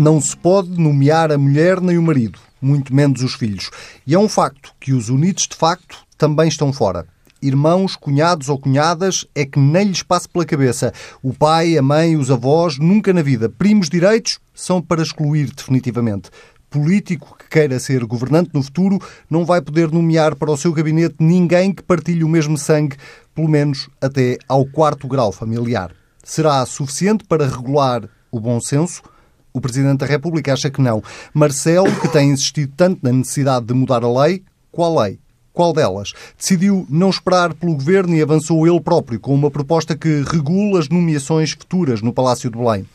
Não se pode nomear a mulher nem o marido, muito menos os filhos. E é um facto que os unidos de facto também estão fora. Irmãos, cunhados ou cunhadas é que nem lhes passe pela cabeça. O pai, a mãe, os avós, nunca na vida. Primos direitos são para excluir definitivamente político que queira ser governante no futuro não vai poder nomear para o seu gabinete ninguém que partilhe o mesmo sangue, pelo menos até ao quarto grau familiar. Será suficiente para regular o bom senso? O Presidente da República acha que não. Marcelo, que tem insistido tanto na necessidade de mudar a lei, qual lei? Qual delas? Decidiu não esperar pelo governo e avançou ele próprio com uma proposta que regula as nomeações futuras no Palácio de Belém.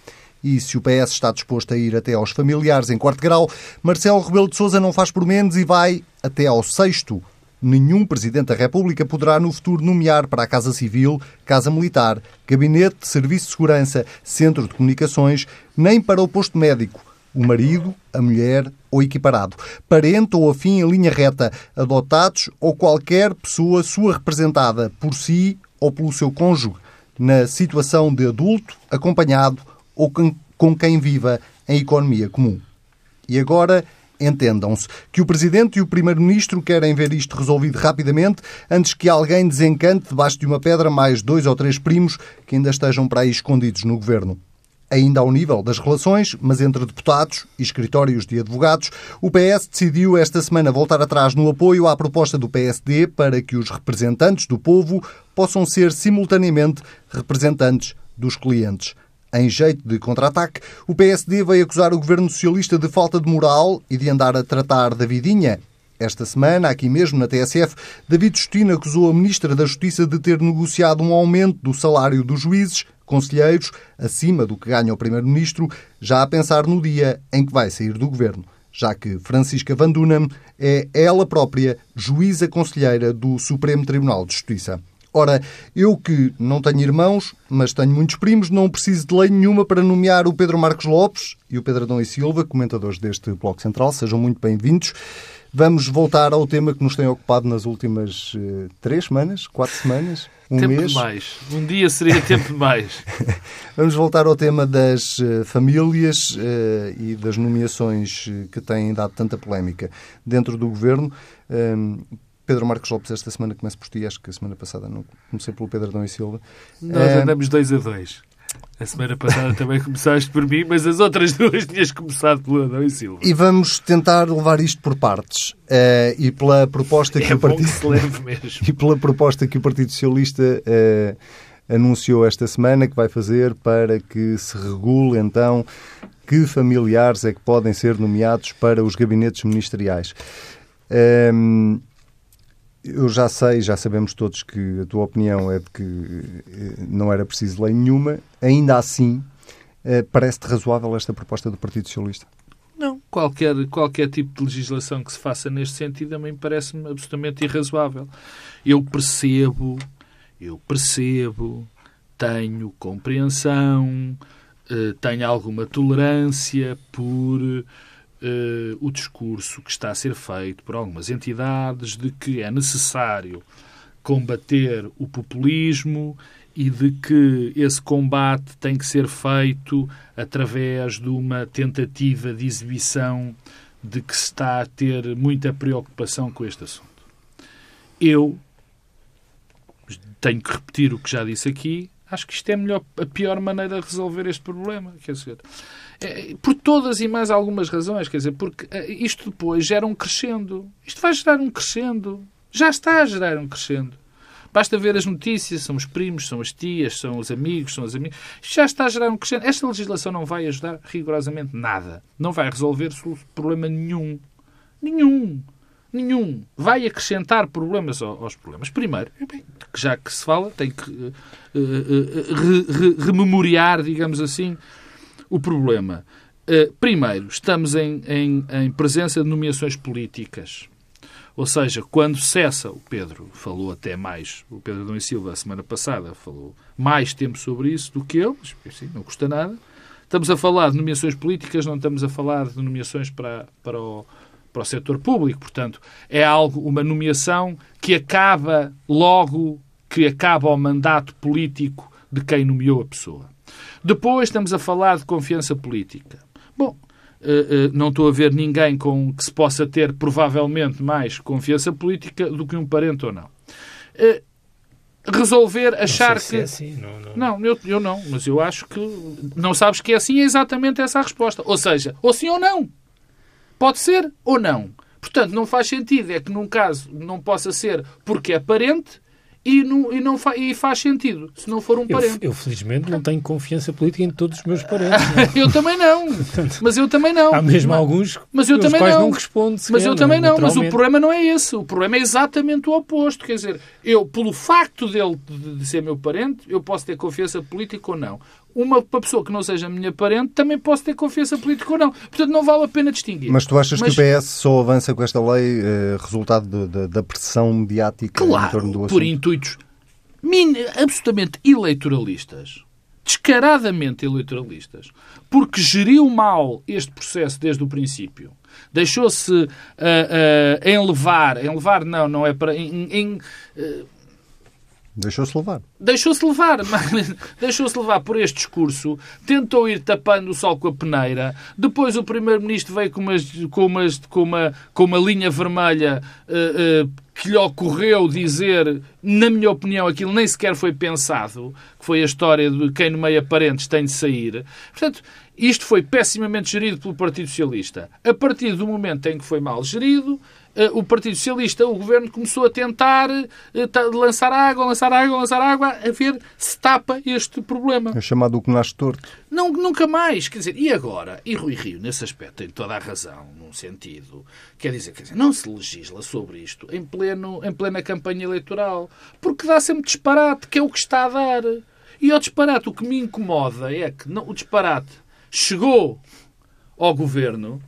E se o PS está disposto a ir até aos familiares em quarto grau, Marcelo Rebelo de Sousa não faz por menos e vai até ao sexto. Nenhum Presidente da República poderá no futuro nomear para a Casa Civil, Casa Militar, Gabinete de Serviço de Segurança, Centro de Comunicações, nem para o posto médico, o marido, a mulher ou equiparado, parente ou afim em linha reta, adotados ou qualquer pessoa sua representada por si ou pelo seu cônjuge, na situação de adulto, acompanhado ou com quem viva em economia comum. E agora entendam-se que o Presidente e o Primeiro-Ministro querem ver isto resolvido rapidamente antes que alguém desencante debaixo de uma pedra mais dois ou três primos que ainda estejam para aí escondidos no Governo. Ainda ao nível das relações, mas entre deputados e escritórios de advogados, o PS decidiu esta semana voltar atrás no apoio à proposta do PSD para que os representantes do povo possam ser simultaneamente representantes dos clientes. Em jeito de contra-ataque, o PSD veio acusar o governo socialista de falta de moral e de andar a tratar da vidinha. Esta semana, aqui mesmo na TSF, David Justino acusou a Ministra da Justiça de ter negociado um aumento do salário dos juízes, conselheiros, acima do que ganha o Primeiro-Ministro, já a pensar no dia em que vai sair do governo, já que Francisca Van Dunham é ela própria juíza conselheira do Supremo Tribunal de Justiça. Ora, eu que não tenho irmãos, mas tenho muitos primos, não preciso de lei nenhuma para nomear o Pedro Marcos Lopes e o Pedro Adão e Silva, comentadores deste Bloco Central. Sejam muito bem-vindos. Vamos voltar ao tema que nos tem ocupado nas últimas uh, três semanas, quatro semanas, um tempo mês. mais. Um dia seria tempo demais. Vamos voltar ao tema das uh, famílias uh, e das nomeações que têm dado tanta polémica dentro do governo. Pedro Marcos Lopes esta semana começa por ti, acho que a semana passada não comecei pelo Pedro Adão e Silva. Nós é... andamos dois a dois. A semana passada também começaste por mim, mas as outras duas tinhas começado pelo Adão e Silva. E vamos tentar levar isto por partes. Uh, e pela proposta que é o Partido que e pela proposta que o Partido Socialista uh, anunciou esta semana que vai fazer para que se regule então que familiares é que podem ser nomeados para os gabinetes ministeriais. Um, eu já sei, já sabemos todos que a tua opinião é de que eh, não era preciso lei nenhuma. Ainda assim, eh, parece-te razoável esta proposta do Partido Socialista? Não. Qualquer, qualquer tipo de legislação que se faça neste sentido também parece-me absolutamente irrazoável. Eu percebo, eu percebo, tenho compreensão, eh, tenho alguma tolerância por uh, o discurso que está a ser feito por algumas entidades de que é necessário combater o populismo e de que esse combate tem que ser feito através de uma tentativa de exibição de que se está a ter muita preocupação com este assunto. Eu tenho que repetir o que já disse aqui, acho que isto é melhor, a pior maneira de resolver este problema. Quer dizer, é, por todas e mais algumas razões, quer dizer, porque é, isto depois gera um crescendo. Isto vai gerar um crescendo. Já está a gerar um crescendo. Basta ver as notícias, são os primos, são as tias, são os amigos, são as amigas. Já está a gerar um crescendo. Esta legislação não vai ajudar rigorosamente nada. Não vai resolver problema nenhum. Nenhum. Nenhum. Vai acrescentar problemas aos problemas. Primeiro, já que se fala, tem que uh, uh, re, re, rememoriar, digamos assim, o problema. Primeiro, estamos em, em, em, presença de nomeações políticas. Ou seja, quando cessa, o Pedro falou até mais, o Pedro Dom e Silva, a semana passada, falou mais tempo sobre isso do que eu, mas assim, não custa nada. Estamos a falar de nomeações políticas, não estamos a falar de nomeações para, para, o, para o setor público. Portanto, é algo, uma nomeação que acaba logo que acaba o mandato político de quem nomeou a pessoa. Depois estamos a falar de confiança política. Bom, Uh, uh, não estou a ver ninguém com que se possa ter provavelmente mais confiança política do que um parente ou não. Uh, resolver achar que. É assim, não, não. não eu, eu não, mas eu acho que não sabes que é assim, é exatamente essa a resposta. Ou seja, ou sim ou não. Pode ser ou não. Portanto, não faz sentido. É que num caso não possa ser porque é parente e, não, e, não fa e faz sentido, se não for um parente. Eu, eu felizmente, não tenho confiança política em todos os meus parentes. eu também não. Mas eu também não. Há mesmo mas, alguns mas eu também não. não respondo Mas eu também não. Mas o problema não é esse. O problema é exatamente o oposto. Quer dizer, eu, pelo facto dele de, de ser meu parente, eu posso ter confiança política ou não uma, pessoa que não seja minha parente também posso ter confiança política ou não. Portanto, não vale a pena distinguir. Mas tu achas Mas... que o PS só avança com esta lei eh, resultado de, de, da pressão mediática claro, em torno do assunto? por intuitos absolutamente eleitoralistas, descaradamente eleitoralistas, porque geriu mal este processo desde o princípio. Deixou-se uh, uh, enlevar, enlevar não, não é para... Em, em, uh, Deixou-se levar. Deixou-se levar. Deixou-se levar por este discurso. Tentou ir tapando o sol com a peneira. Depois o Primeiro-Ministro veio com, umas, com, umas, com, uma, com uma linha vermelha uh, uh, que lhe ocorreu dizer, na minha opinião, aquilo nem sequer foi pensado, que foi a história de quem no meio aparentes tem de sair. Portanto, isto foi pessimamente gerido pelo Partido Socialista. A partir do momento em que foi mal gerido, o Partido Socialista, o governo começou a tentar eh, lançar água, lançar água, lançar água, a ver se tapa este problema. É chamado o que nasce torto. Não, nunca mais. Quer dizer, e agora? E Rui Rio, nesse aspecto, tem toda a razão, num sentido. Quer dizer, quer dizer não se legisla sobre isto em, pleno, em plena campanha eleitoral. Porque dá sempre disparate, que é o que está a dar. E ao disparate, o que me incomoda é que não, o disparate chegou ao governo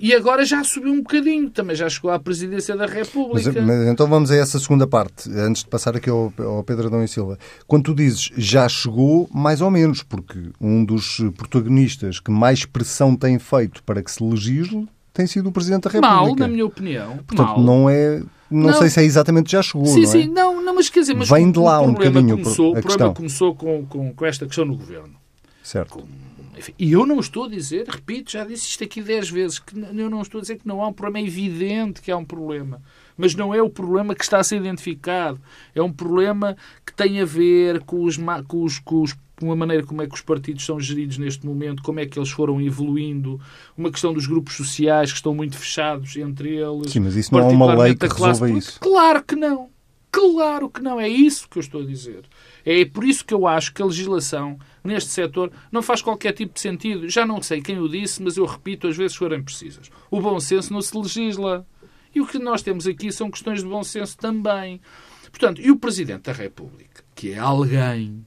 e agora já subiu um bocadinho, também já chegou à presidência da República. Mas, mas então vamos a essa segunda parte, antes de passar aqui ao, ao Pedro Adão e Silva. Quando tu dizes já chegou, mais ou menos, porque um dos protagonistas que mais pressão tem feito para que se legisle tem sido o Presidente da República. Mal, na minha opinião. Portanto, Mal. não é. Não, não, sei se é exatamente já chegou. Sim, não é? sim, não, não, mas quer dizer, mas vem de lá um bocadinho. Começou, o problema começou com, com, com esta questão no governo. Certo. Com, enfim, e eu não estou a dizer, repito, já disse isto aqui dez vezes, que eu não estou a dizer que não há um problema, é evidente que há um problema. Mas não é o problema que está a ser identificado. É um problema que tem a ver com, os, com, os, com, os, com a maneira como é que os partidos são geridos neste momento, como é que eles foram evoluindo, uma questão dos grupos sociais que estão muito fechados entre eles. Sim, mas isso não é uma lei que resolva isso. Claro que não. Claro que não. É isso que eu estou a dizer. É por isso que eu acho que a legislação neste setor não faz qualquer tipo de sentido. Já não sei quem o disse, mas eu repito, às vezes forem precisas. O bom senso não se legisla. E o que nós temos aqui são questões de bom senso também. Portanto, e o Presidente da República, que é alguém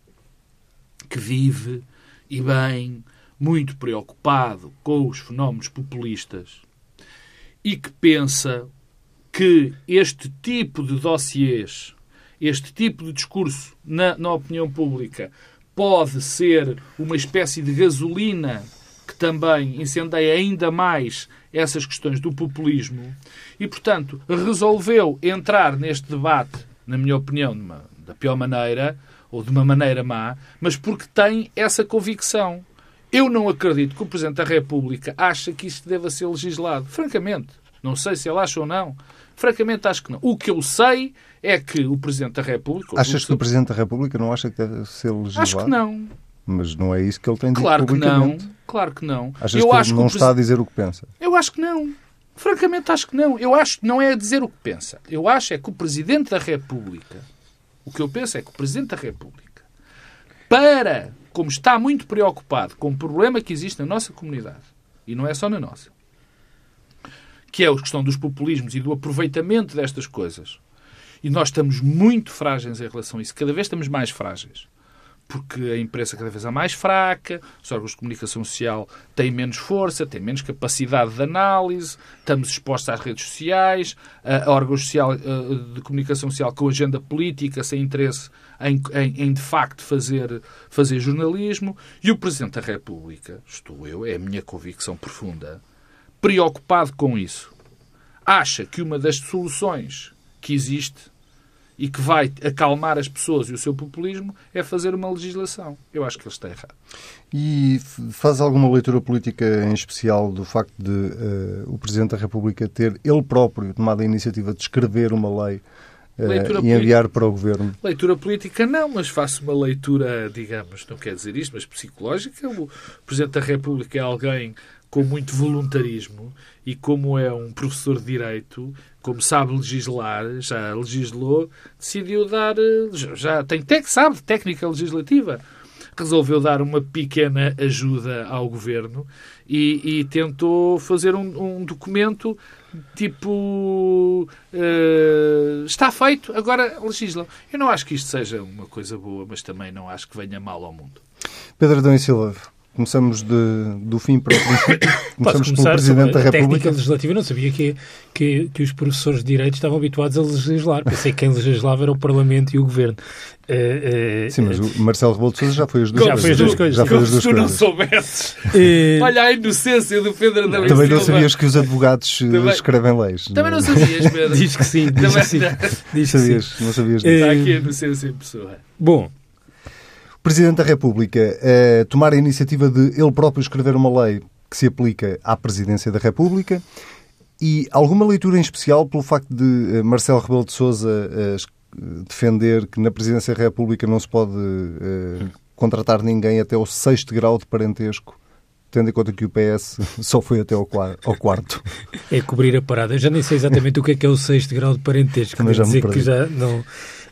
que vive e bem muito preocupado com os fenómenos populistas e que pensa que este tipo de dossiês, este tipo de discurso na, na opinião pública pode ser uma espécie de gasolina que também incendeia ainda mais essas questões do populismo e, portanto, resolveu entrar neste debate, na minha opinião, da pior maneira ou de uma maneira má, mas porque tem essa convicção. Eu não acredito que o Presidente da República acha que isto deva ser legislado. Francamente. Não sei se ele acha ou não. Francamente, acho que não. O que eu sei é que o Presidente da República... Achas que o Presidente da República não acha que deve ser legislado? Acho que não. Mas não é isso que ele tem dito claro publicamente. Que não. Claro que não. Achas eu que acho ele não que está a dizer o que pensa? Eu acho que não. Francamente, acho que não. Eu acho que não é a dizer o que pensa. Eu acho é que o Presidente da República... O que eu penso é que o Presidente da República, para, como está muito preocupado com o problema que existe na nossa comunidade, e não é só na nossa, que é a questão dos populismos e do aproveitamento destas coisas. E nós estamos muito frágeis em relação a isso. Cada vez estamos mais frágeis. Porque a imprensa cada vez é mais fraca, os órgãos de comunicação social têm menos força, têm menos capacidade de análise, estamos expostos às redes sociais, a órgãos social, de comunicação social com agenda política, sem interesse em, em, em, de facto fazer, fazer jornalismo. E o Presidente da República, estou eu, é a minha convicção profunda, preocupado com isso, acha que uma das soluções que existe e que vai acalmar as pessoas e o seu populismo é fazer uma legislação. Eu acho que ele está errado. E faz alguma leitura política em especial do facto de uh, o Presidente da República ter ele próprio tomado a iniciativa de escrever uma lei uh, e enviar para o Governo? Leitura política não, mas faço uma leitura, digamos, não quer dizer isto, mas psicológica. O Presidente da República é alguém com muito voluntarismo e como é um professor de Direito, como sabe legislar, já legislou, decidiu dar, já tem, sabe técnica legislativa, resolveu dar uma pequena ajuda ao governo e, e tentou fazer um, um documento tipo uh, está feito, agora legislam. Eu não acho que isto seja uma coisa boa, mas também não acho que venha mal ao mundo. Pedro Adão e Silva, Começamos de, do fim para o princípio. Começamos pelo Presidente da República. técnica legislativa, eu não sabia que, que, que, os professores de Direito estavam habituados a legislar. Pensei que quem legislava era o Parlamento e o Governo. Uh, uh, Sim, mas o Marcelo Rebelo de Sousa já foi as duas já coisas. Foi as duas coisas. Já foi as duas coisas. Se tu não soubesses. Uh, Olha a inocência do Pedro da Também não sabias que os advogados também, escrevem leis. Também não, sabias, Pedro. diz que sim. Diz que sim. Diz que sabias, sim. Não sabias. Está aqui a inocência em pessoa. Bom, Presidente da República eh, tomar a iniciativa de ele próprio escrever uma lei que se aplica à Presidência da República e alguma leitura em especial pelo facto de eh, Marcelo Rebelo de Sousa eh, defender que na Presidência da República não se pode eh, contratar ninguém até o sexto grau de parentesco tendo em conta que o PS só foi até ao, quarto. É cobrir a parada. Eu já nem sei exatamente o que é que é o sexto grau de parentesco. Também já dizer que já não...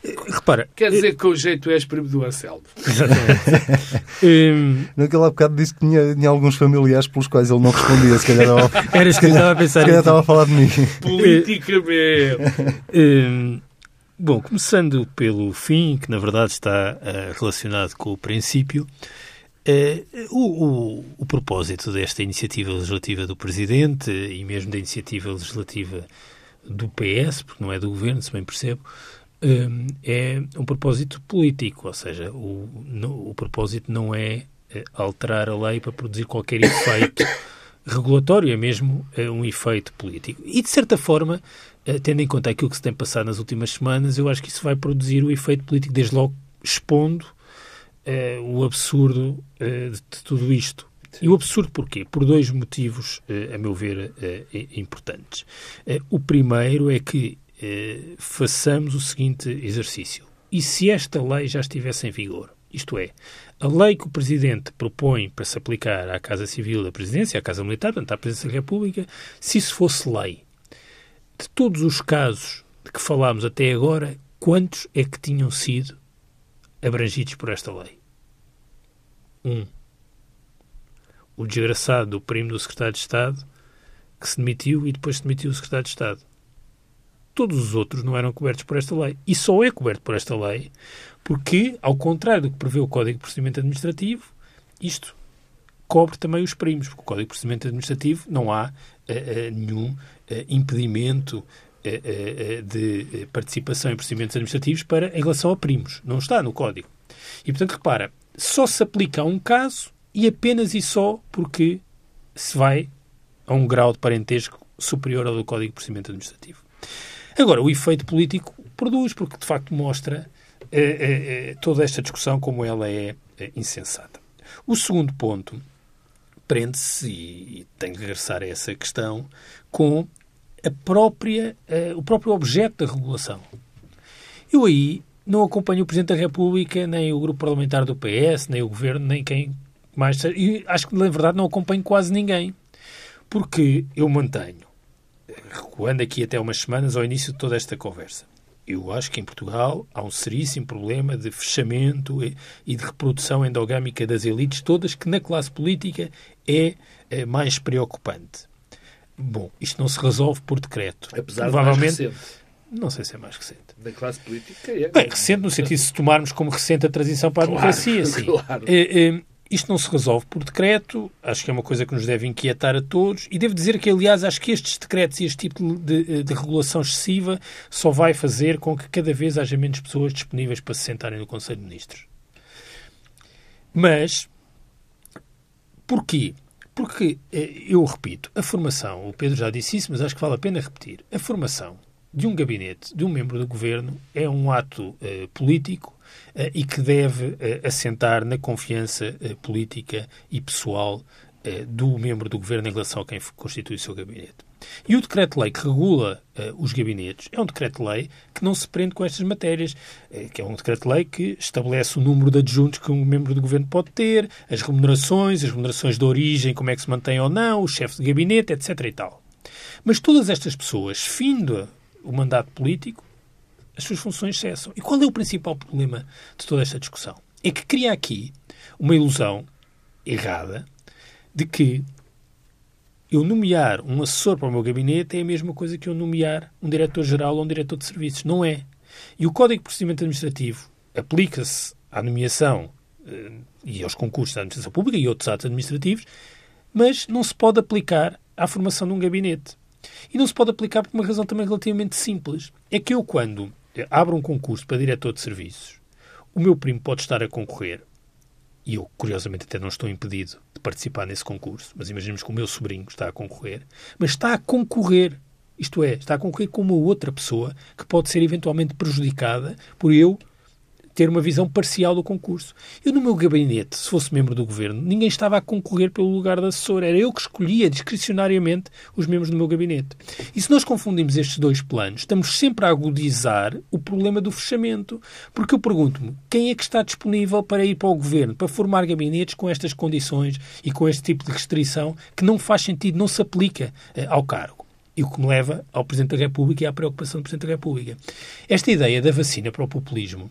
Repara. Quer dizer que o jeito és primo do Anselmo. Exatamente. um... Naquele bocado disse que tinha, tinha, alguns familiares pelos quais ele não respondia. Se calhar estava, Era isso que ele estava a pensar. Se calhar estava a falar de mim. Politicamente. um... Bom, começando pelo fim, que na verdade está uh, relacionado com o princípio, uh, o, o, o, propósito desta iniciativa legislativa do Presidente e mesmo da iniciativa legislativa do PS, porque não é do Governo, se bem percebo, Hum, é um propósito político, ou seja, o, no, o propósito não é eh, alterar a lei para produzir qualquer efeito regulatório, é mesmo é um efeito político. E, de certa forma, eh, tendo em conta aquilo que se tem passado nas últimas semanas, eu acho que isso vai produzir o efeito político, desde logo expondo o absurdo de, tudo isto. E o absurdo porquê? Por dois motivos, a meu ver, importantes. O primeiro é que eh, façamos o seguinte exercício. E se esta lei já estivesse em vigor? Isto é, a lei que o Presidente propõe para se aplicar à Casa Civil da Presidência, à Casa Militar, portanto, à Presidência da República, se isso fosse lei, de todos os casos de que falámos até agora, quantos é que tinham sido abrangidos por esta lei? Um. O desgraçado do primo do Secretário de Estado que se demitiu e depois se demitiu o Secretário de Estado todos os outros não eram cobertos por esta lei. E só é coberto por esta lei porque, ao contrário do que prevê o Código de Procedimento Administrativo, isto cobre também os primos, porque o Código de Procedimento Administrativo não há uh, nenhum uh, impedimento de participação em procedimentos administrativos para, em relação a primos. Não está no Código. E, portanto, repara, só se aplica a um caso e apenas e só porque se vai a um grau de parentesco superior ao do Código de Procedimento Administrativo. Agora, o efeito político produz, porque de facto mostra eh, eh, eh toda esta discussão como ela é, é insensata. O segundo ponto prende-se, e tenho que regressar a essa questão, com a própria, eh, o próprio objeto da regulação. Eu aí não acompanho o Presidente da República, nem o grupo parlamentar do PS, nem o Governo, nem quem mais. E acho que, na verdade, não acompanho quase ninguém. Porque eu mantenho recuando aqui até umas semanas ao início de toda esta conversa. Eu acho que em Portugal há um seríssimo problema de fechamento e de reprodução endogâmica das elites, todas que na classe política é, é mais preocupante. Bom, isto não se resolve por decreto. Apesar Provavelmente, de mais recente. Não sei se é mais recente. Da classe política é. Bem, recente no sentido de se tomarmos como recente a transição para a claro, democracia, sim. Claro. É, é, isto não se resolve por decreto, acho que é uma coisa que nos deve inquietar a todos, e devo dizer que, aliás, acho que estes decretos e este tipo de, de, regulação excessiva só vai fazer com que cada vez haja menos pessoas disponíveis para se sentarem no Conselho de Ministros. Mas, porquê? Porque, eh, eu repito, a formação, o Pedro já disse isso, mas acho que vale a pena repetir, a formação de um gabinete, de um membro do governo, é um ato uh, político e que deve uh, assentar na confiança política e pessoal do membro do governo em relação a quem constitui o seu gabinete. E o decreto-lei que regula uh, os gabinetes é um decreto-lei que não se prende com estas matérias, uh, que é um decreto-lei que estabelece o número de adjuntos que um membro do governo pode ter, as remunerações, as remunerações de origem, como é que se mantém ou não, o chefe de gabinete, etc. e tal. Mas todas estas pessoas, findo o mandato político, as suas funções cessam. E qual é o principal problema de toda esta discussão? É que cria aqui uma ilusão errada de que eu nomear um assessor para o meu gabinete é a mesma coisa que eu nomear um diretor-geral ou um diretor de serviços. Não é. E o Código de Procedimento Administrativo aplica-se à nomeação eh, e aos concursos da administração pública e outros atos administrativos, mas não se pode aplicar à formação de um gabinete. E não se pode aplicar por uma razão também relativamente simples. É que eu, quando abro um concurso para diretor de serviços, o meu primo pode estar a concorrer, e eu, curiosamente, até não estou impedido de participar nesse concurso, mas imaginemos que o meu sobrinho está a concorrer, mas está a concorrer, isto é, está a concorrer com uma outra pessoa que pode ser eventualmente prejudicada por eu ter uma visão parcial do concurso. Eu, no meu gabinete, se fosse membro do governo, ninguém estava a concorrer pelo lugar de assessor. Era eu que escolhia discricionariamente os membros do meu gabinete. E se nós confundimos estes dois planos, estamos sempre a agudizar o problema do fechamento. Porque eu pergunto-me, quem é que está disponível para ir para o governo, para formar gabinetes com estas condições e com este tipo de restrição que não faz sentido, não se aplica eh, ao cargo? E o que me leva ao Presidente da República e à preocupação do Presidente da República. Esta ideia da vacina para o populismo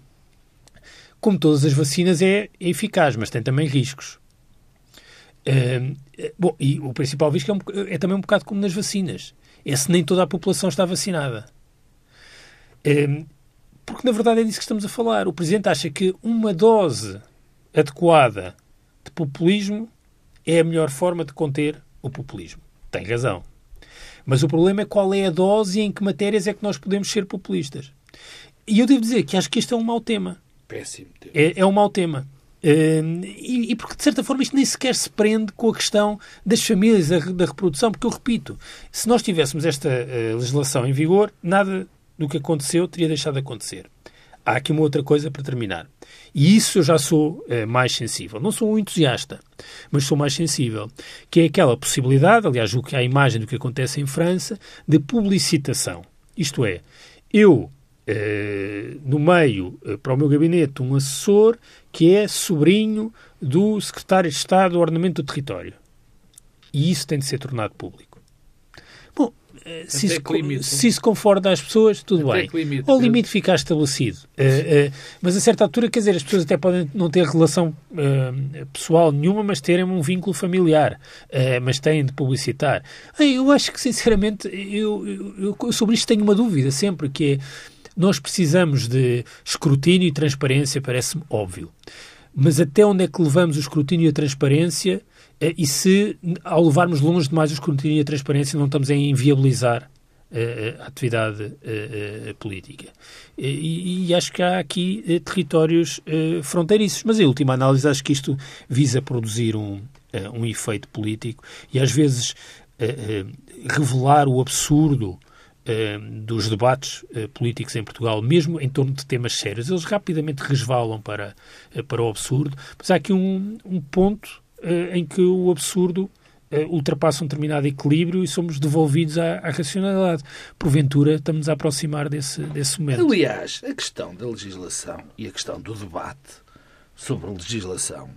como todas as vacinas, é, eficaz, mas tem também riscos. Uh, bom, e o principal risco é, um, é, também um bocado como nas vacinas. É se nem toda a população está vacinada. Uh, porque, na verdade, é disso que estamos a falar. O Presidente acha que uma dose adequada de populismo é a melhor forma de conter o populismo. Tem razão. Mas o problema é qual é a dose e em que matérias é que nós podemos ser populistas. E eu devo dizer que acho que este é um mau tema. Péssimo tema. É, é um mau tema. Uh, e, e, porque, de certa forma, isto nem sequer se prende com a questão das famílias, da, da reprodução, porque eu repito, se nós tivéssemos esta uh, legislação em vigor, nada do que aconteceu teria deixado de acontecer. Há aqui uma outra coisa para terminar. E isso eu já sou uh, mais sensível. Não sou um entusiasta, mas sou mais sensível. Que é aquela possibilidade, aliás, o que a imagem do que acontece em França, de publicitação. Isto é, eu eh, no meio, eh, para o meu gabinete, um assessor que é sobrinho do secretário de Estado do Ordenamento do Território. E isso tem de ser tornado público. Bom, eh, se isso, se isso conforta as pessoas, tudo até bem. O limite fica estabelecido. Uh, uh, mas a certa altura, quer dizer, as pessoas até podem não ter relação uh, pessoal nenhuma, mas terem um vínculo familiar. mas têm de publicitar. Eu acho que, sinceramente, eu, eu, eu sobre isto tenho uma dúvida sempre, que é nós precisamos de escrutínio e transparência, parece-me óbvio. Mas até onde é que levamos o escrutínio e a transparência eh, e se, ao levarmos longe demais o escrutínio e a transparência, não estamos a inviabilizar eh, a atividade política. E, e, acho que há aqui territórios fronteiriços, mas em última análise acho que isto visa produzir um, um efeito político e às vezes revelar o absurdo eh, dos debates eh, políticos em Portugal, mesmo em torno de temas sérios, eles rapidamente resvalam para, eh, para o absurdo. Mas há aqui um, um ponto em que o absurdo ultrapassa um determinado equilíbrio e somos devolvidos à, à, racionalidade. Porventura, estamos a aproximar desse, desse momento. Aliás, a questão da legislação e a questão do debate sobre a legislação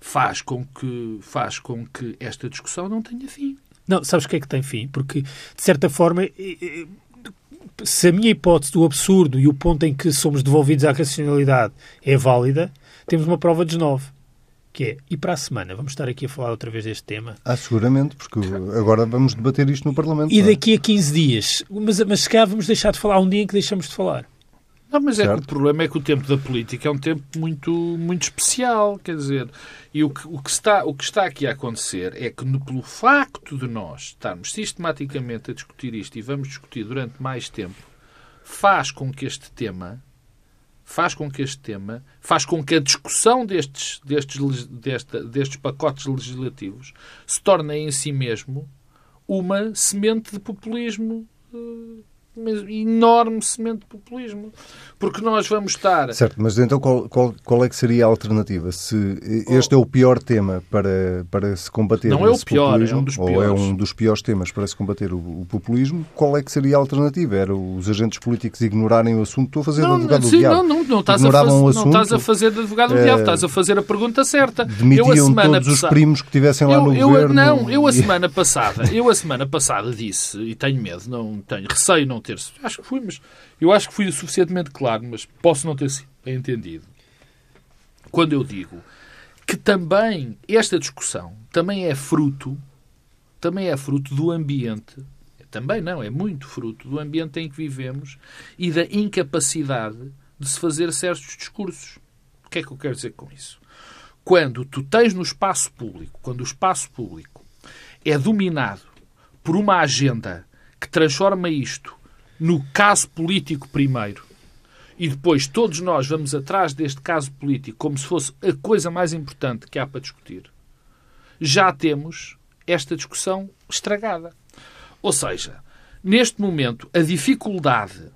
faz com que, faz com que esta discussão não tenha fim. Não, sabes o que é que tem fim? Porque, de certa forma, se a minha hipótese do absurdo e o ponto em que somos devolvidos à racionalidade é válida, temos uma prova de nove. Que é, e para a semana, vamos estar aqui a falar outra vez deste tema? Ah, seguramente, porque agora vamos debater isto no Parlamento. E é? daqui a 15 dias. Mas, mas se calhar vamos deixar de falar um dia em que deixamos de falar. Não, mas é que o problema é que o tempo da política é um tempo muito, muito especial, quer dizer, e o que, o, que está, o que está aqui a acontecer é que, no, pelo facto de nós estarmos sistematicamente a discutir isto e vamos discutir durante mais tempo, faz com que este tema faz com que este tema, faz com que a discussão destes, destes, desta, destes pacotes legislativos se torne em si mesmo uma semente de populismo mas enorme semente de populismo. Porque nós vamos estar. Certo, mas então qual, qual, qual é que seria a alternativa? Se este é o pior tema para, para se combater Não é o pior, populismo, é um dos ou piores. é um dos piores temas para se combater o, o populismo, qual é que seria a alternativa? Era os agentes políticos ignorarem o assunto? Estou a fazer Não, advogado sim, do diabo. não, não, não, estás a Ignoravam fazer, o não assunto, estás a fazer de advogado do eh, diabo, estás a fazer a pergunta certa. eu a Demitiam semana todos os primos que estivessem lá eu, no eu- governo. Não, eu a semana passada, eu a semana passada disse, e tenho medo, não tenho, receio não ter, acho que fui, mas eu acho que fui suficientemente claro, mas posso não ter sido entendido. Quando eu digo que também esta discussão também é fruto, também é fruto do ambiente, também não, é muito fruto do ambiente em que vivemos e da incapacidade de se fazer certos discursos. O que é que eu quero dizer com isso? Quando tu tens no espaço público, quando o espaço público é dominado por uma agenda que transforma isto no caso político primeiro e depois todos nós vamos atrás deste caso político como se fosse a coisa mais importante que há para discutir, já temos esta discussão estragada. Ou seja, neste momento, a dificuldade,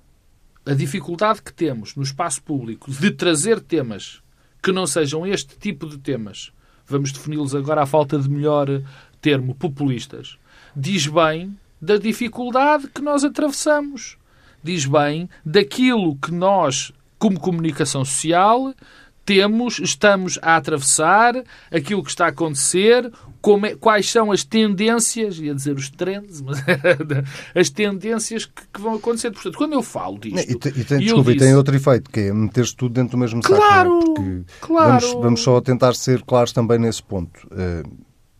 a dificuldade que temos no espaço público de trazer temas que não sejam este tipo de temas, vamos defini-los agora à falta de melhor termo, populistas, diz bem da dificuldade que nós atravessamos. Diz bem daquilo que nós, como comunicação social, temos, estamos a atravessar, aquilo que está a acontecer, é- quais são as tendências, ia dizer os trends, mas as tendências que, que vão acontecer. Portanto, quando eu falo disto... E, tem, e tem- desculpa, e disse- tem outro efeito, que é meter-se tudo dentro do mesmo saco. Claro, não é? Porque claro. Vamos, vamos só tentar ser claros também nesse ponto. Eh,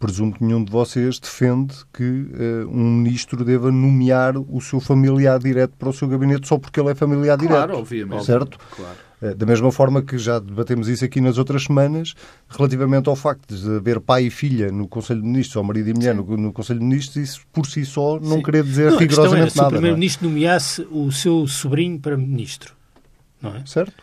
presumo que nenhum de vocês defende que eh, um ministro deva nomear o seu familiar direto para o seu gabinete só porque ele é familiar direto. Claro, obviamente. Certo? Claro. Eh, Da mesma forma que já debatemos isso aqui nas outras semanas, relativamente ao facto de haver pai e filha no Conselho de Ministros, ou marido e mulher no, no Conselho de Ministros, isso por si só não Sim. querer dizer Não, questão era rigorosamente se o nada. não é? Primeiro-Ministro nomeasse o seu sobrinho para Ministro. Não é? Certo?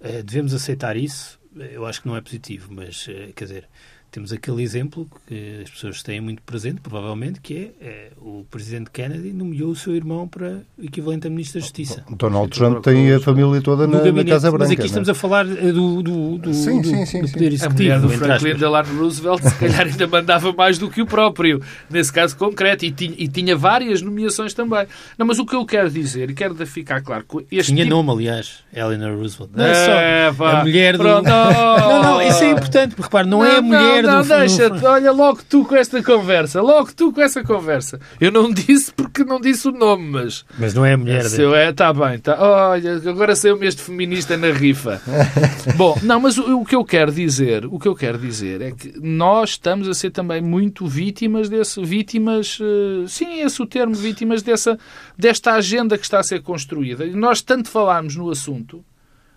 Eh, devemos aceitar isso. Eu acho que não é positivo, mas, quer dizer, temos aquele exemplo que as pessoas têm muito presente, provavelmente, que é eh, o Presidente Kennedy nomeou o seu irmão para o equivalente a Ministro da Justiça. Donald Trump tem a família toda No na, na gabinete. Casa Branca. mas aqui não é? estamos a falar eh, do, do, do, Sim, do- sim, sim, do sim. Poder A Executivo. mulher do Franklin. Delano Roosevelt se calhar ainda mandava mais do que o próprio, nesse caso concreto, e tinha, e tinha várias nomeações também. Não, mas o que eu quero dizer, e quero ficar claro, que este Tinha tipo... nome, aliás, Eleanor Roosevelt. Não é É, só pá. a mulher do... Pronto. Não, não, isso é importante, porque repare, não, é a mulher não, do... Não, deixa-te, olha logo tu com esta conversa, logo tu com essa conversa. Eu não disse porque não disse o nome, mas Mas não é a mulher dele. eu é, está bem, tá. Olha, agora saiu-me este feminista na rifa. Bom, não, mas o, o que eu quero dizer, o que eu quero dizer é que nós estamos a ser também muito vítimas desse, vítimas, eh, sim, esse o termo, vítimas dessa, desta agenda que está a ser construída. E nós tanto falarmos no assunto,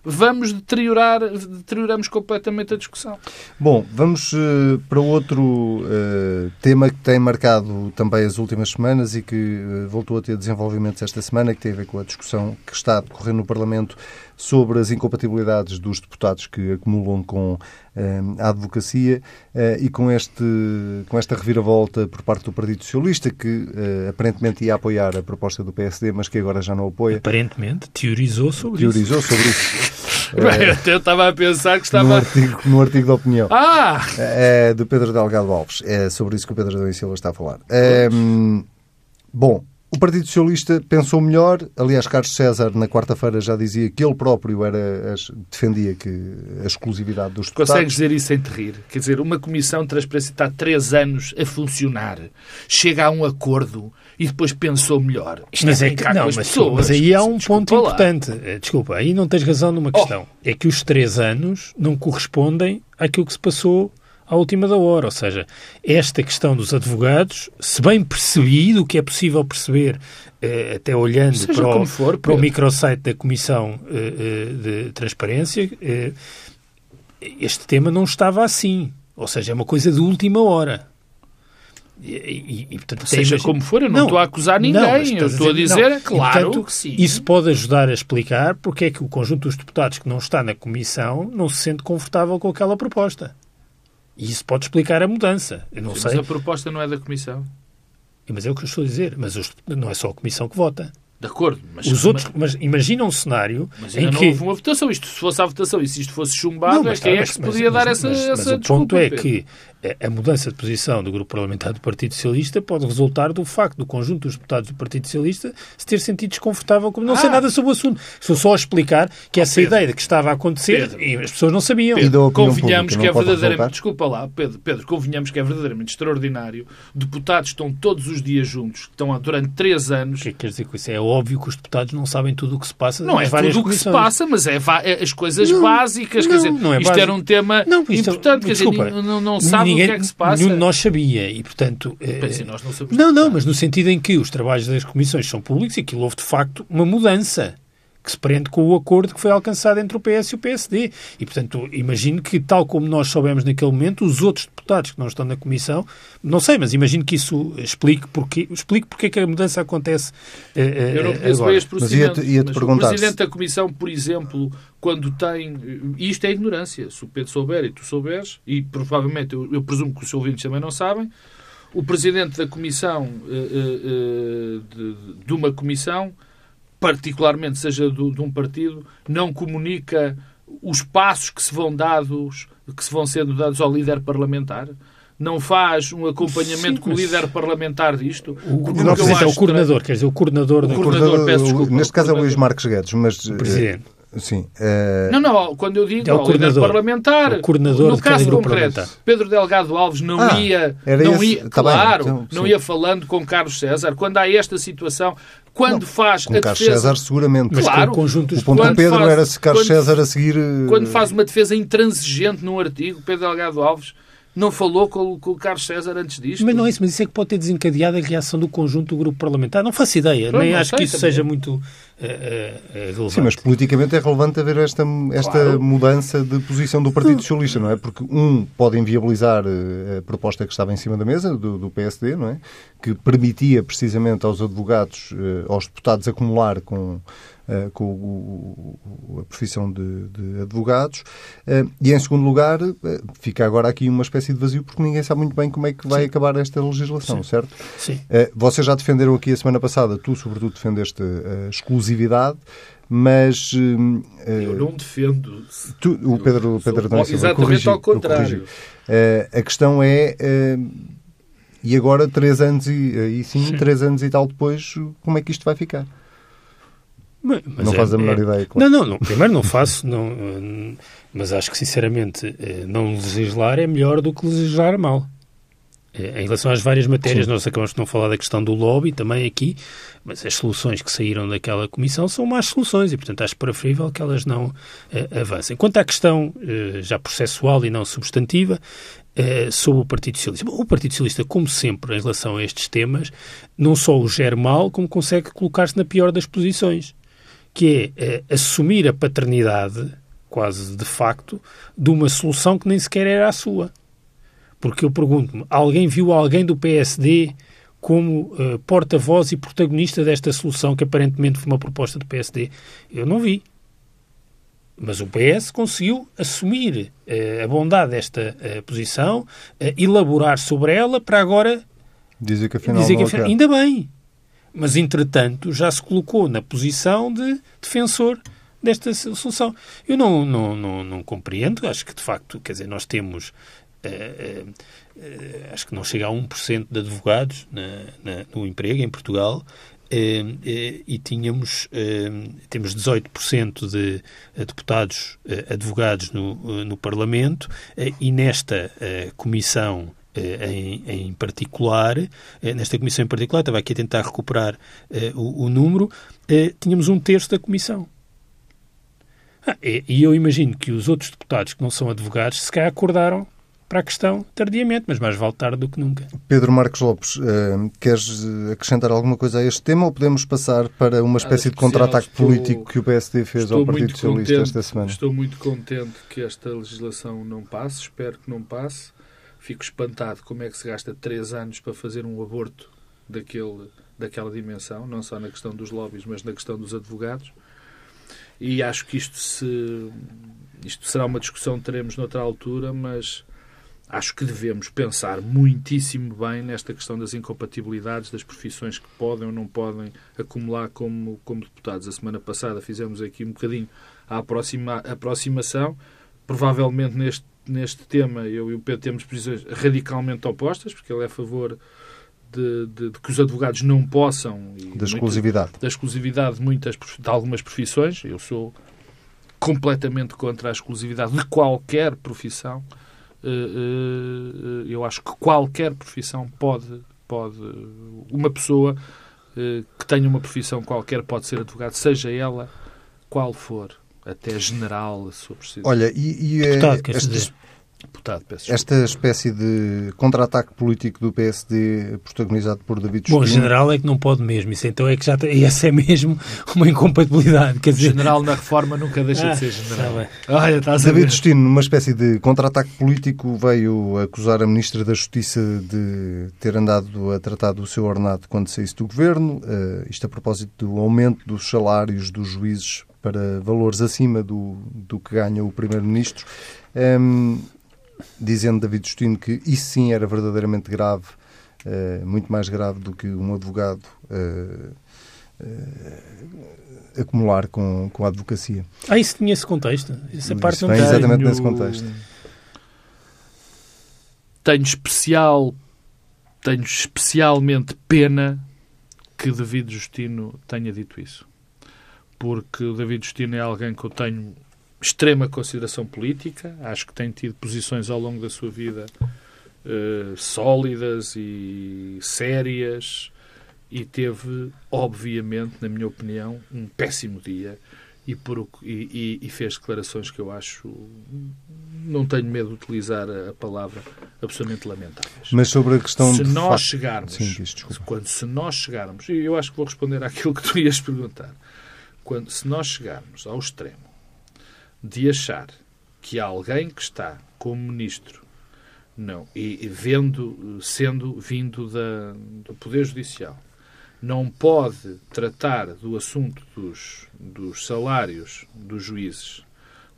vamos deteriorar, deterioramos completamente a discussão. Bom, vamos eh, para outro eh, tema que tem marcado também as últimas semanas e que eh, voltou a ter desenvolvimentos esta semana, que tem a ver com a discussão que está a decorrer no Parlamento sobre as incompatibilidades dos deputados que acumulam com eh, a advocacia eh, e com, este, com esta reviravolta por parte do Partido Socialista, que eh, aparentemente ia apoiar a proposta do PSD, mas que agora já não apoia. Aparentemente, teorizou sobre isso. Teorizou sobre isso. Bem, até eu estava a pensar que No estava. artigo, no artigo de opinião. Ah! É, do Pedro Delgado Alves. É sobre isso que o Pedro Adão e Silva está a falar. É, bom, o Partido Socialista pensou melhor. Aliás, Carlos César, na quarta-feira, já dizia que ele próprio era, defendia que a exclusividade dos deputados. Consegues dizer isso sem te rir? Quer dizer, uma comissão de transparência está há três anos a funcionar, chega a um acordo e depois pensou melhor. Isto Mas, é que, não, as mas, pessoas. mas aí há um Desculpa ponto lá. importante. Eh, Desculpa, aí não tens razão numa questão. É que os três anos não correspondem àquilo que se passou à última da hora. Ou seja, esta questão dos advogados, se bem percebido o que é possível perceber, eh, até olhando Seja para o, for, para o microsite da Comissão eh, eh, de Transparência, eh, este tema não estava assim. Ou seja, é uma coisa de última hora. E, e- e, portanto, Seja como for, eu não estou a acusar ninguém, mas eu estou a dizer, não. é claro portanto, que sim. Isso pode ajudar a explicar porque é que o conjunto dos deputados que não está na comissão não se sente confortável com aquela proposta. E isso pode explicar a mudança. Eu não Mas sei. a proposta não é da Comissão. Mas é o que eu estou a dizer. Mas os- não é só a comissão que vota. De acordo, mas, Os outros, mas imagina um cenário mas em ainda não que houve uma votação. Isto, se fosse a votação e se isto fosse chumbado, mas é quem tá, é mas- que se mas- podia dar mas- essa, mas- essa mas o ponto é que a- a mudança de posição do grupo parlamentar do Partido Socialista pode resultar do facto do conjunto dos deputados do Partido Socialista se ter sentido desconfortável, como não sei Ah. nada sobre o assunto. Estou só a explicar que essa Pedro. ideia de que estava a acontecer Pedro. e as pessoas não sabiam. Opinião convenhamos pública, que é verdadeiramente. resultar? Desculpa lá, Pedro, Pedro, convenhamos que é verdadeiramente extraordinário. Deputados estão todos os dias juntos, estão há- durante três anos. O que é que quer dizer com isso? É óbvio que os deputados não sabem tudo o que se passa Não é várias tudo o que se passa, mas é, é as coisas Não, básicas. quer não, dizer, não é isto básico. era um tema Não, isto- importante. Quer dizer, desculpa, ninguém- não, não sabe ninguém- que é que se passa. Nenhum de nós sabia e, portanto... eh, nós não Não, não, mas no sentido em que os trabalhos das comissões são públicos e aquilo houve de facto uma mudança que se prende com o acordo que foi alcançado entre o PS e o PSD. E, portanto, imagino que, tal como nós soubemos naquele momento, os outros deputados que não estão na comissão, não sei, mas imagino que isso explique porque, explique porque é que a mudança acontece eh, Eu não conheço agora. bem este Mas ia-te- procedimento. ia-te mas perguntar o Presidente da Comissão, por exemplo, quando tem... E isto é ignorância. Se o Pedro souber e tu souberes, e provavelmente eu, eu presumo que os ouvintes também não sabem, o Presidente da Comissão, eh, de, de uma comissão, particularmente seja do- de um partido, não comunica os passos que se vão dados, que se vão sendo dados ao líder parlamentar? Não faz um acompanhamento Sim, com o líder parlamentar disto? O, Porque o o que eu presidente é o coordenador, quer dizer, o coordenador O coordenador, peço desculpa, neste caso é o coordenador. Luís Marques Guedes, mas... o presidente. Sim. eh, Não, não, quando eu digo É o ao líder coordenador. parlamentar, o coordenador no caso grupo concreto, parlamentar. Pedro Delgado Alves não Ah, ia, era não esse- ia tá bem, claro, então, não ia falando com Carlos César. Quando há esta situação, quando Não, faz com a Carlos defesa, César, seguramente. Mas Claro. com o conjunto dos O ponto Quando do Pedro faz- era se Carlos quando- César a seguir... quando faz uma defesa intransigente num artigo, Pedro Delgado Alves não falou com, com o Carlos César antes disto. Mas não é isso, mas isso é que pode ter desencadeado a reação do conjunto do grupo parlamentar. Não faço ideia, Pronto, nem acho sei que isso também. seja muito eh, eh, relevante. Sim, mas politicamente é relevante haver esta, esta Claro. mudança de posição do Partido Socialista, não é? Porque, um, pode inviabilizar a proposta que estava em cima da mesa, do, do PSD, não é? Que permitia precisamente aos advogados, aos deputados acumular com, eh, com o- o- a profissão de, de advogados. Eh, E, em segundo lugar, eh, fica agora aqui uma espécie de vazio, porque ninguém sabe muito bem como é que vai acabar esta legislação, certo? Sim. Vocês já defenderam aqui a semana passada, tu sobretudo defendeste a exclusividade, mas eh, Eu não defendo. tu- o Pedro, Eu Pedro sou Silva exatamente corrigiu, ao contrário. eu corrigi. Eh, a questão é, eh, e agora, três anos e, aí sim, Sim. três anos e tal depois, como é que isto vai ficar? Mas- mas não é- faz a menor é- ideia, claro. Não, não, não, primeiro não faço, não, eh, mas acho que sinceramente eh, não legislar é melhor do que legislar mal. Eh, Em relação às várias matérias, Sim. nós acabamos de não falar da questão do lobby também aqui, mas as soluções que saíram daquela comissão são más soluções e, portanto, acho preferível que elas não eh, avancem. Quanto à questão eh, já processual e não substantiva, eh, sobre o Partido Socialista. Bom, o Partido Socialista, como sempre, em relação a estes temas, não só o gera mal, como consegue colocar-se na pior das posições, que é eh, assumir a paternidade, quase de facto, de uma solução que nem sequer era a sua. Porque eu pergunto-me, alguém viu alguém do PSD como eh, porta-voz e protagonista desta solução que aparentemente foi uma proposta do PSD? Eu não vi. Mas o PS conseguiu assumir eh, a bondade desta eh, posição, elaborar sobre ela para agora Dizer que afinal dizer que afinal, ainda bem. Mas entretanto já se colocou na posição de defensor desta solução. Eu não, não, não, não compreendo, acho que de facto, quer dizer, nós temos eh, eh, eh, acho que não chega a 1% de advogados na, na, no emprego em Portugal eh, e tínhamos temos 18% de deputados advogados no, no Parlamento e nesta comissão em, em particular, eh, nesta comissão em particular, estava aqui a tentar recuperar eh, o, o número, eh, tínhamos um terço da comissão. Ah, e, e eu imagino que os outros deputados que não são advogados se calhar acordaram para a questão tardiamente, mas mais vale tarde do que nunca. Pedro Marcos Lopes, eh, queres eh, acrescentar alguma coisa a este tema ou podemos passar para uma espécie de especial, contra-ataque político que o PSD fez ao Partido Socialista contente, esta semana? Estou muito contente que esta legislação não passe, espero que não passe. Fico espantado como é que se gasta três anos para fazer um aborto daquele, daquela dimensão, não só na questão dos lobbies, mas na questão dos advogados. E acho que isto, se, isto será uma discussão que teremos noutra altura, mas acho que devemos pensar muitíssimo bem nesta questão das incompatibilidades das profissões que podem ou não podem acumular como, como deputados. A semana passada fizemos aqui um bocadinho a aproxima, aproximação. Provavelmente neste, neste tema eu e o Pedro temos posições radicalmente opostas, porque ele é a favor de, de, de que os advogados não possam... Da exclusividade. da exclusividade de, muitas, de algumas profissões. Eu sou completamente contra a exclusividade de qualquer profissão. Eh, eh, eu acho que qualquer profissão pode, pode uma pessoa eh, que tenha uma profissão qualquer pode ser advogado, seja ela qual for, até general, se for preciso. Olha, e, e Deputado, quer estes, dizer. Deputado, peço esta espécie de contra-ataque político do PSD protagonizado por David Bom, Justino... general é que não pode mesmo. Isso então é que já tem, essa é mesmo uma incompatibilidade. Quer dizer, General na reforma nunca deixa Ah, de ser general. Olha, estás a David. Justino, numa espécie de contra-ataque político, veio acusar a Ministra da Justiça de ter andado a tratar do seu ordenado quando saísse do governo. Eh, isto a propósito do aumento dos salários dos juízes para valores acima do, do que ganha o Primeiro-Ministro. Ehm, dizendo David Justino que isso sim era verdadeiramente grave, eh, muito mais grave do que um advogado eh, eh, acumular com, com a advocacia. Ah, isso tinha esse contexto. Essa Isso parte não tem. exatamente Tenho- nesse contexto. Tenho especial, tenho especialmente pena que David Justino tenha dito isso. Porque o David Justino é alguém que eu tenho extrema consideração política, acho que tem tido posições ao longo da sua vida eh, sólidas e sérias e teve, obviamente, na minha opinião, um péssimo dia e, por, e, e- fez declarações que eu acho, não tenho medo de utilizar a, palavra, absolutamente lamentáveis. Mas sobre a questão se de nós facto- chegarmos, Sim, quando se nós chegarmos, e eu acho que vou responder àquilo que tu ias perguntar, quando se nós chegarmos ao extremo de achar que alguém que está como ministro não e, vendo sendo vindo da, do poder judicial não pode tratar do assunto dos, dos salários dos juízes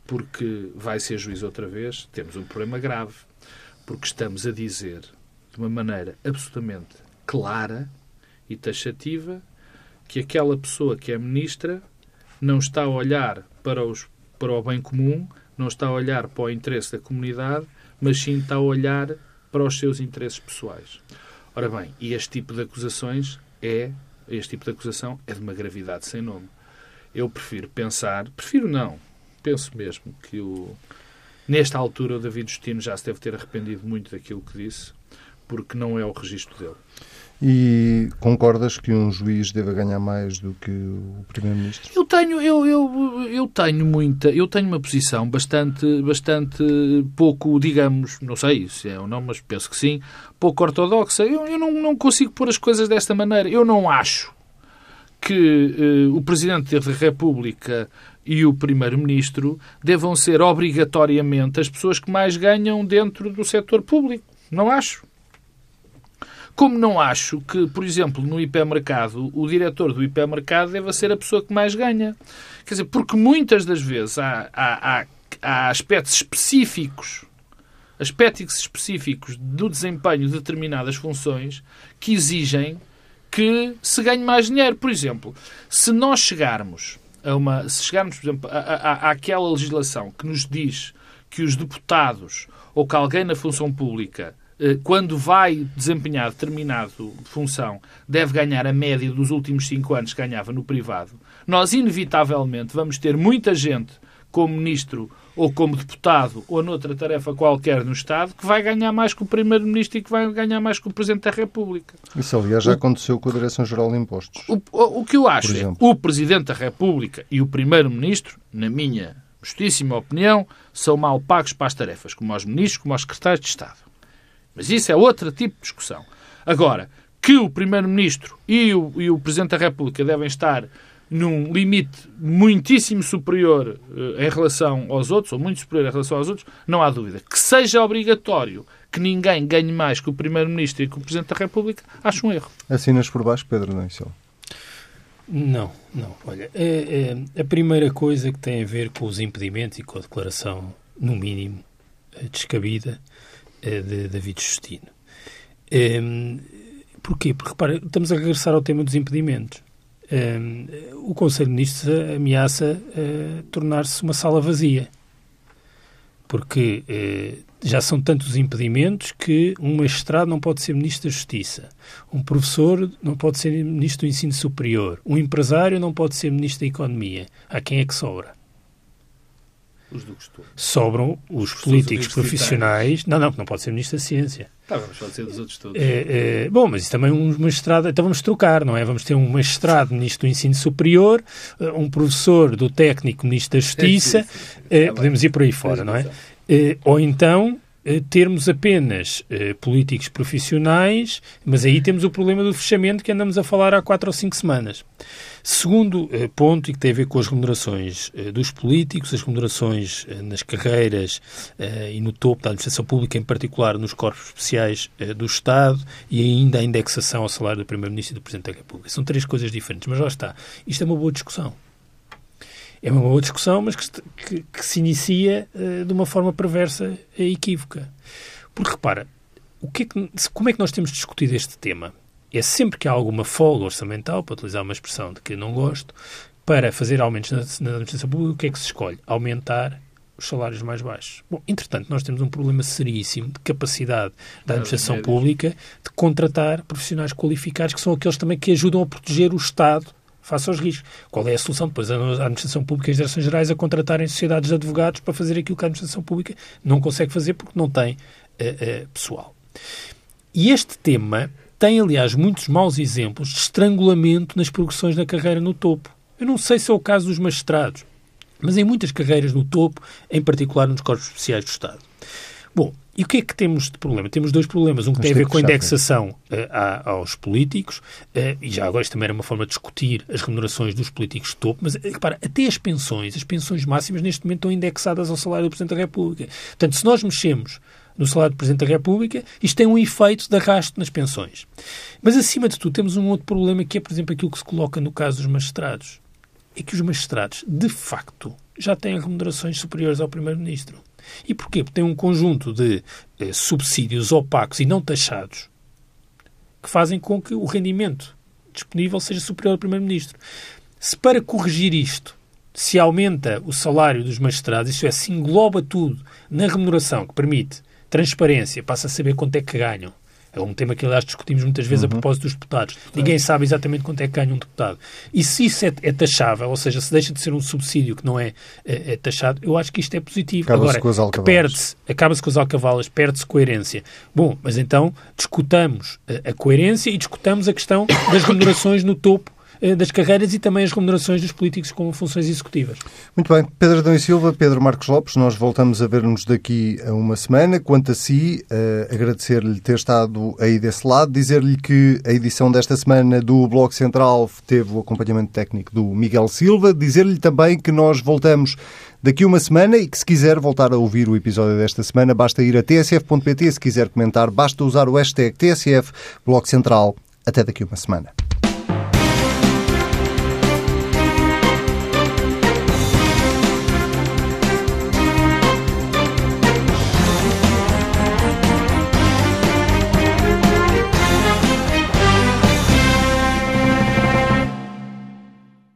porque vai ser juiz outra vez, temos um problema grave. Porque estamos a dizer de uma maneira absolutamente clara e taxativa que aquela pessoa que é ministra não está a olhar para, os, para o bem comum, não está a olhar para o interesse da comunidade, mas sim está a olhar para os seus interesses pessoais. Ora bem, e este tipo de acusações é, este tipo de acusação é de uma gravidade sem nome. Eu prefiro pensar, prefiro não, penso mesmo que o, nesta altura o David Justino já se deve ter arrependido muito daquilo que disse, porque não é o registro dele. E concordas que um juiz deva ganhar mais do que o Primeiro-Ministro? Eu tenho, eu, eu, eu tenho muita, eu tenho uma posição bastante, bastante pouco, digamos, não sei se é ou não, mas penso que sim, pouco ortodoxa. Eu, eu não, não consigo pôr as coisas desta maneira. Eu não acho que eh, o Presidente da República e o Primeiro-Ministro devam ser obrigatoriamente as pessoas que mais ganham dentro do setor público. Não acho. Como não acho que, por exemplo, no hipermercado, o diretor do hipermercado deva ser a pessoa que mais ganha. Quer dizer, porque muitas das vezes há, há, há, há aspectos específicos, aspectos específicos do desempenho de determinadas funções que exigem que se ganhe mais dinheiro. Por exemplo, se nós chegarmos a uma, se chegarmos, por exemplo, àquela legislação que nos diz que os deputados ou que alguém na função pública quando vai desempenhar determinada função, deve ganhar a média dos últimos cinco anos que ganhava no privado, nós inevitavelmente vamos ter muita gente como ministro ou como deputado ou noutra tarefa qualquer no Estado que vai ganhar mais que o primeiro-ministro e que vai ganhar mais que o presidente da República. Isso, aliás, já aconteceu com a Direção-Geral de Impostos. O, o, o que eu acho é o presidente da República e o primeiro-ministro, na minha justíssima opinião, são mal pagos para as tarefas, como aos ministros, como aos secretários de Estado. Mas isso é outro tipo de discussão. Agora, que o Primeiro-Ministro e o, e o Presidente da República devem estar num limite muitíssimo superior eh, em relação aos outros, ou muito superior em relação aos outros, não há dúvida. Que seja obrigatório que ninguém ganhe mais que o Primeiro-Ministro e que o Presidente da República, acho um erro. Assinas por baixo, Pedro Dancel. Não, não. Olha, é, é a primeira coisa que tem a ver com os impedimentos e com a declaração, no mínimo, descabida, de David Justino. Um, porquê? Porque, repara, estamos a regressar ao tema dos impedimentos. Um, o Conselho de Ministros ameaça uh, tornar-se uma sala vazia. Porque uh, já são tantos impedimentos que um magistrado não pode ser Ministro da Justiça, um professor não pode ser Ministro do Ensino Superior, um empresário não pode ser Ministro da Economia. A quem é que sobra? Os. Sobram os, os políticos profissionais. Não, não, não pode ser Ministro da Ciência. Tá, vamos dizer dos outros todos. É, é, bom, mas isso também é um magistrado. Então vamos trocar, não é? Vamos ter um magistrado Ministro do Ensino Superior, eh, um professor do técnico Ministro da Justiça. É, é, podemos ir por aí fora, não é? Eh, ou então termos apenas políticos profissionais, mas aí temos o problema do fechamento que andamos a falar há quatro ou cinco semanas. Segundo eh, ponto, e que tem a ver com as remunerações eh, dos políticos, as remunerações eh, nas carreiras e no topo da administração pública, em particular nos corpos especiais do Estado, e ainda a indexação ao salário do Primeiro-Ministro e do Presidente da República. São três coisas diferentes, mas lá está. Isto é uma boa discussão. É uma boa discussão, mas que, que, que se inicia de uma forma perversa e equívoca. Porque, repara, o que é que, como é que nós temos discutido este tema? é sempre que há alguma folga orçamental, para utilizar uma expressão de que não gosto, para fazer aumentos na, na administração pública, o que é que se escolhe? Aumentar os salários mais baixos. Bom, entretanto, nós temos um problema seríssimo de capacidade da administração pública de contratar profissionais qualificados, que são aqueles também que ajudam a proteger o Estado face aos riscos. Qual é a solução? Depois a administração pública e as direções gerais a contratarem sociedades de advogados para fazer aquilo que a administração pública não consegue fazer porque não tem uh, uh, pessoal. E este tema tem, aliás, muitos maus exemplos de estrangulamento nas progressões da carreira no topo. Eu não sei se é o caso dos magistrados, mas em muitas carreiras no topo, em particular nos corpos especiais do Estado. Bom, e o que é que temos de problema? Temos dois problemas. Um que tem a ver com a indexação uh, aos políticos, uh, e já agora isto também era uma forma de discutir as remunerações dos políticos de topo, mas repara, até as pensões, as pensões máximas neste momento estão indexadas ao salário do Presidente da República. Portanto, se nós mexemos no salário do Presidente da República, isto tem um efeito de arrasto nas pensões. Mas, acima de tudo, temos um outro problema que é, por exemplo, aquilo que se coloca no caso dos magistrados. É que os magistrados, de facto, já têm remunerações superiores ao Primeiro-Ministro. E porquê? Porque têm um conjunto de eh, subsídios opacos e não taxados que fazem com que o rendimento disponível seja superior ao Primeiro-Ministro. Se para corrigir isto se aumenta o salário dos magistrados, isso é, se engloba tudo na remuneração que permite Transparência, passa a saber quanto é que ganham. É um tema que, aliás, discutimos muitas vezes uhum. a propósito dos deputados. Claro. Ninguém sabe exatamente quanto é que ganha um deputado. E se isso é, é, taxável, ou seja, se deixa de ser um subsídio que não é, é, é taxado, eu acho que isto é positivo. Agora, perde-se, acaba-se com as alcavalas, perde-se coerência. Bom, mas então discutamos a, a coerência e discutamos a questão das remunerações no topo eh, das carreiras e também as remunerações dos políticos com funções executivas. Muito bem. Pedro Adão e Silva, Pedro Marcos Lopes, nós voltamos a ver-nos daqui a uma semana. Quanto a si, uh, agradecer-lhe ter estado aí desse lado, dizer-lhe que a edição desta semana do Bloco Central teve o acompanhamento técnico do Miguel Silva, dizer-lhe também que nós voltamos daqui uma semana e que se quiser voltar a ouvir o episódio desta semana, basta ir a tsf.pt. Se quiser comentar, basta usar o hashtag TSF Bloco Central. Até daqui uma semana.